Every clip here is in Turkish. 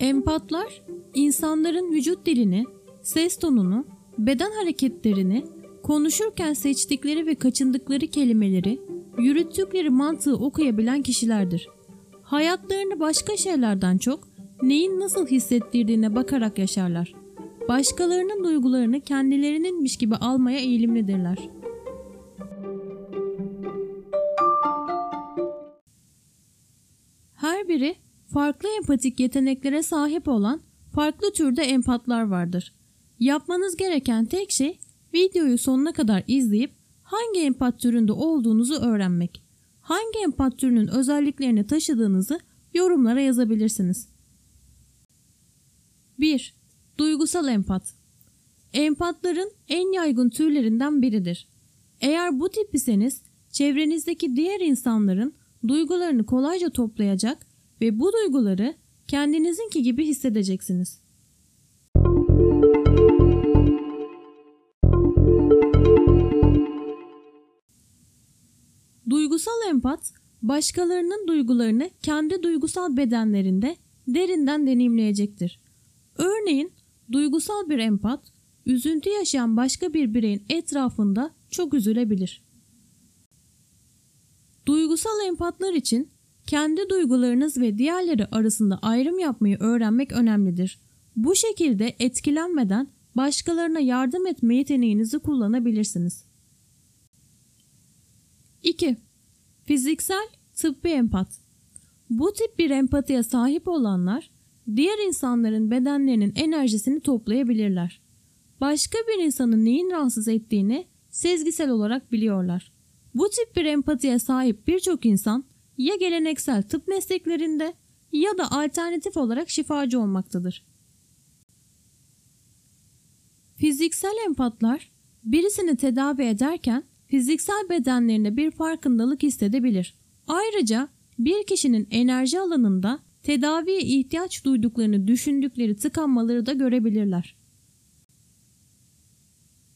Empatlar, insanların vücut dilini, ses tonunu, beden hareketlerini, konuşurken seçtikleri ve kaçındıkları kelimeleri, yürüttükleri mantığı okuyabilen kişilerdir. Hayatlarını başka şeylerden çok neyin nasıl hissettirdiğine bakarak yaşarlar. Başkalarının duygularını kendilerininmiş gibi almaya eğilimlidirler. Her biri farklı empatik yeteneklere sahip olan farklı türde empatlar vardır. Yapmanız gereken tek şey videoyu sonuna kadar izleyip hangi empat türünde olduğunuzu öğrenmek. Hangi empat türünün özelliklerini taşıdığınızı yorumlara yazabilirsiniz. 1. Duygusal empat. Empatların en yaygın türlerinden biridir. Eğer bu tip iseniz çevrenizdeki diğer insanların duygularını kolayca toplayacak ve bu duyguları kendinizinki gibi hissedeceksiniz. Duygusal empat, başkalarının duygularını kendi duygusal bedenlerinde derinden deneyimleyecektir. Örneğin duygusal bir empat, üzüntü yaşayan başka bir bireyin etrafında çok üzülebilir. Duygusal empatlar için kendi duygularınız ve diğerleri arasında ayrım yapmayı öğrenmek önemlidir. Bu şekilde etkilenmeden başkalarına yardım etme yeteneğinizi kullanabilirsiniz. 2. Fiziksel tıbbi empat. Bu tip bir empatiye sahip olanlar diğer insanların bedenlerinin enerjisini toplayabilirler. Başka bir insanın neyin rahatsız ettiğini sezgisel olarak biliyorlar. Bu tip bir empatiye sahip birçok insan ya geleneksel tıp mesleklerinde ya da alternatif olarak şifacı olmaktadır. Fiziksel empatlar birisini tedavi ederken fiziksel bedenlerinde bir farkındalık hissedebilir. Ayrıca bir kişinin enerji alanında tedaviye ihtiyaç duyduklarını düşündükleri tıkanmaları da görebilirler.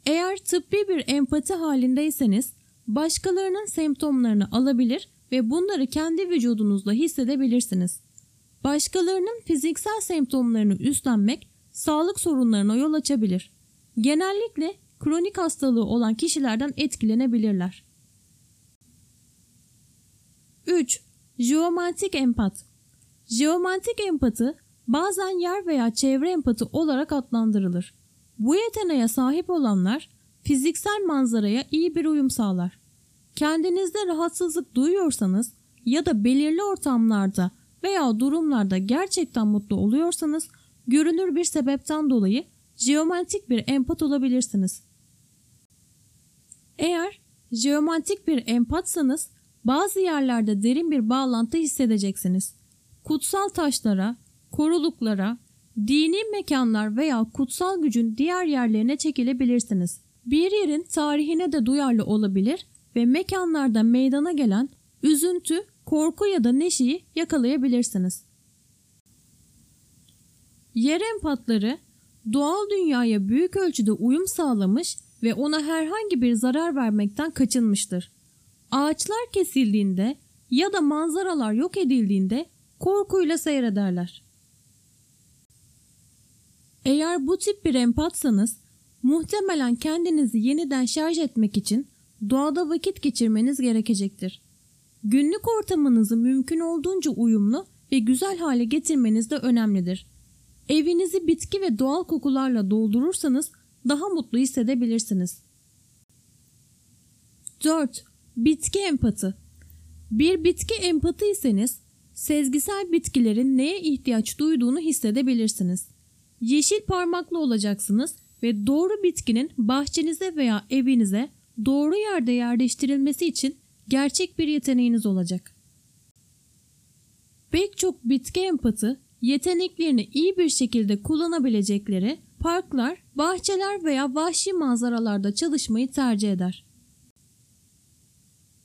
Eğer tıbbi bir empati halindeyseniz başkalarının semptomlarını alabilir ve bunları kendi vücudunuzda hissedebilirsiniz. Başkalarının fiziksel semptomlarını üstlenmek sağlık sorunlarına yol açabilir. Genellikle kronik hastalığı olan kişilerden etkilenebilirler. 3. Jeomantik empat Jeomantik empatı bazen yer veya çevre empatı olarak adlandırılır. Bu yeteneğe sahip olanlar fiziksel manzaraya iyi bir uyum sağlar. Kendinizde rahatsızlık duyuyorsanız ya da belirli ortamlarda veya durumlarda gerçekten mutlu oluyorsanız görünür bir sebepten dolayı jeomantik bir empat olabilirsiniz. Eğer jeomantik bir empatsanız bazı yerlerde derin bir bağlantı hissedeceksiniz. Kutsal taşlara, koruluklara, dini mekanlar veya kutsal gücün diğer yerlerine çekilebilirsiniz. Bir yerin tarihine de duyarlı olabilir ve mekanlarda meydana gelen üzüntü, korku ya da neşeyi yakalayabilirsiniz. Yer empatları doğal dünyaya büyük ölçüde uyum sağlamış ve ona herhangi bir zarar vermekten kaçınmıştır. Ağaçlar kesildiğinde ya da manzaralar yok edildiğinde korkuyla seyrederler. Eğer bu tip bir empatsanız muhtemelen kendinizi yeniden şarj etmek için doğada vakit geçirmeniz gerekecektir. Günlük ortamınızı mümkün olduğunca uyumlu ve güzel hale getirmeniz de önemlidir. Evinizi bitki ve doğal kokularla doldurursanız daha mutlu hissedebilirsiniz. 4. Bitki empatı Bir bitki empatı iseniz sezgisel bitkilerin neye ihtiyaç duyduğunu hissedebilirsiniz. Yeşil parmaklı olacaksınız ve doğru bitkinin bahçenize veya evinize doğru yerde yerleştirilmesi için gerçek bir yeteneğiniz olacak. Pek çok bitki empatı yeteneklerini iyi bir şekilde kullanabilecekleri parklar, bahçeler veya vahşi manzaralarda çalışmayı tercih eder.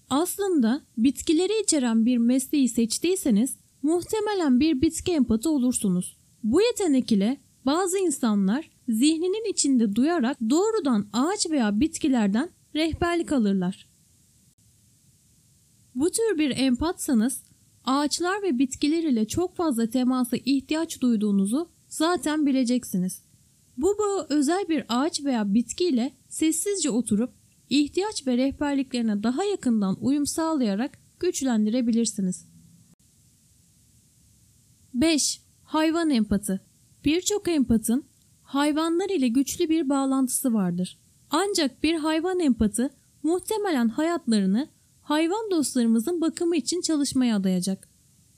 Aslında bitkileri içeren bir mesleği seçtiyseniz muhtemelen bir bitki empatı olursunuz. Bu yetenek ile bazı insanlar zihninin içinde duyarak doğrudan ağaç veya bitkilerden rehberlik alırlar. Bu tür bir empatsanız ağaçlar ve bitkiler ile çok fazla temasa ihtiyaç duyduğunuzu zaten bileceksiniz. Bu bağı özel bir ağaç veya bitki ile sessizce oturup ihtiyaç ve rehberliklerine daha yakından uyum sağlayarak güçlendirebilirsiniz. 5. Hayvan empatı. Birçok empatın hayvanlar ile güçlü bir bağlantısı vardır. Ancak bir hayvan empatı muhtemelen hayatlarını hayvan dostlarımızın bakımı için çalışmaya adayacak.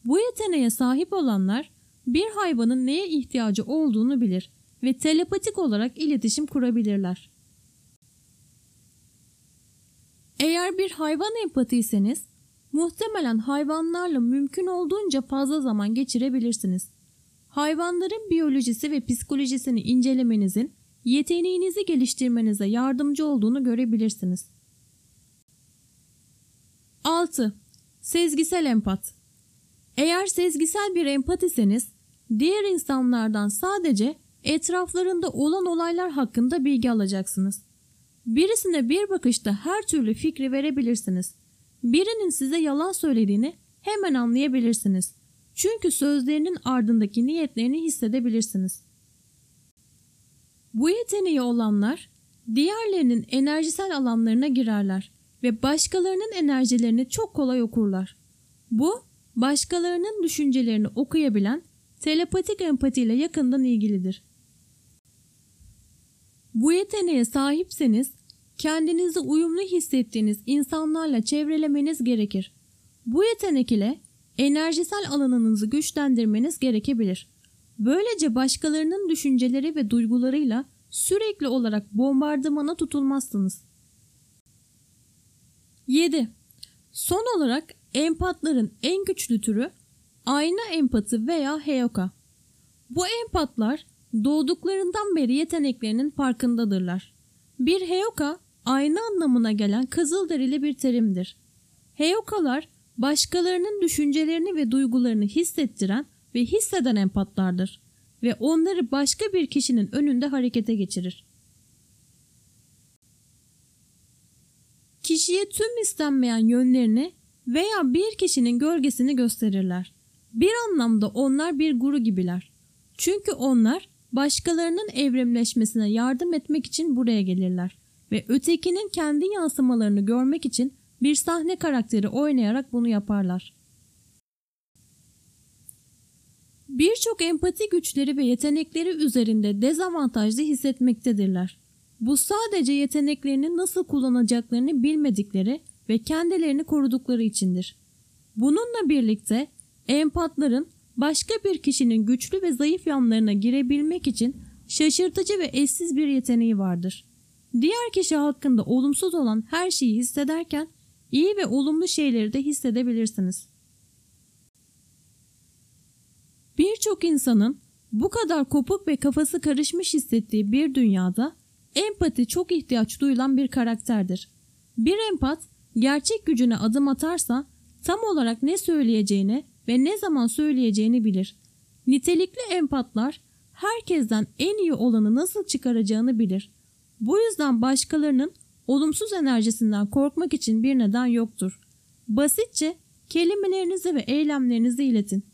Bu yeteneğe sahip olanlar bir hayvanın neye ihtiyacı olduğunu bilir ve telepatik olarak iletişim kurabilirler. Eğer bir hayvan empatiyseniz muhtemelen hayvanlarla mümkün olduğunca fazla zaman geçirebilirsiniz. Hayvanların biyolojisi ve psikolojisini incelemenizin yeteneğinizi geliştirmenize yardımcı olduğunu görebilirsiniz. 6. Sezgisel empat Eğer sezgisel bir empatiseniz diğer insanlardan sadece etraflarında olan olaylar hakkında bilgi alacaksınız. Birisine bir bakışta her türlü fikri verebilirsiniz. Birinin size yalan söylediğini hemen anlayabilirsiniz. Çünkü sözlerinin ardındaki niyetlerini hissedebilirsiniz. Bu yeteneği olanlar diğerlerinin enerjisel alanlarına girerler ve başkalarının enerjilerini çok kolay okurlar. Bu başkalarının düşüncelerini okuyabilen telepatik empatiyle yakından ilgilidir. Bu yeteneğe sahipseniz kendinizi uyumlu hissettiğiniz insanlarla çevrelemeniz gerekir. Bu yetenek ile enerjisel alanınızı güçlendirmeniz gerekebilir. Böylece başkalarının düşünceleri ve duygularıyla sürekli olarak bombardımana tutulmazsınız. 7. Son olarak empatların en güçlü türü ayna empatı veya heyoka. Bu empatlar doğduklarından beri yeteneklerinin farkındadırlar. Bir heyoka ayna anlamına gelen kızılderili bir terimdir. Heyokalar başkalarının düşüncelerini ve duygularını hissettiren ve hisseden empatlardır ve onları başka bir kişinin önünde harekete geçirir. Kişiye tüm istenmeyen yönlerini veya bir kişinin gölgesini gösterirler. Bir anlamda onlar bir guru gibiler. Çünkü onlar başkalarının evrimleşmesine yardım etmek için buraya gelirler ve ötekinin kendi yansımalarını görmek için bir sahne karakteri oynayarak bunu yaparlar. Birçok empati güçleri ve yetenekleri üzerinde dezavantajlı hissetmektedirler. Bu sadece yeteneklerini nasıl kullanacaklarını bilmedikleri ve kendilerini korudukları içindir. Bununla birlikte empatların başka bir kişinin güçlü ve zayıf yanlarına girebilmek için şaşırtıcı ve eşsiz bir yeteneği vardır. Diğer kişi hakkında olumsuz olan her şeyi hissederken iyi ve olumlu şeyleri de hissedebilirsiniz. Birçok insanın bu kadar kopuk ve kafası karışmış hissettiği bir dünyada empati çok ihtiyaç duyulan bir karakterdir. Bir empat gerçek gücüne adım atarsa tam olarak ne söyleyeceğini ve ne zaman söyleyeceğini bilir. Nitelikli empatlar herkesten en iyi olanı nasıl çıkaracağını bilir. Bu yüzden başkalarının olumsuz enerjisinden korkmak için bir neden yoktur. Basitçe kelimelerinizi ve eylemlerinizi iletin.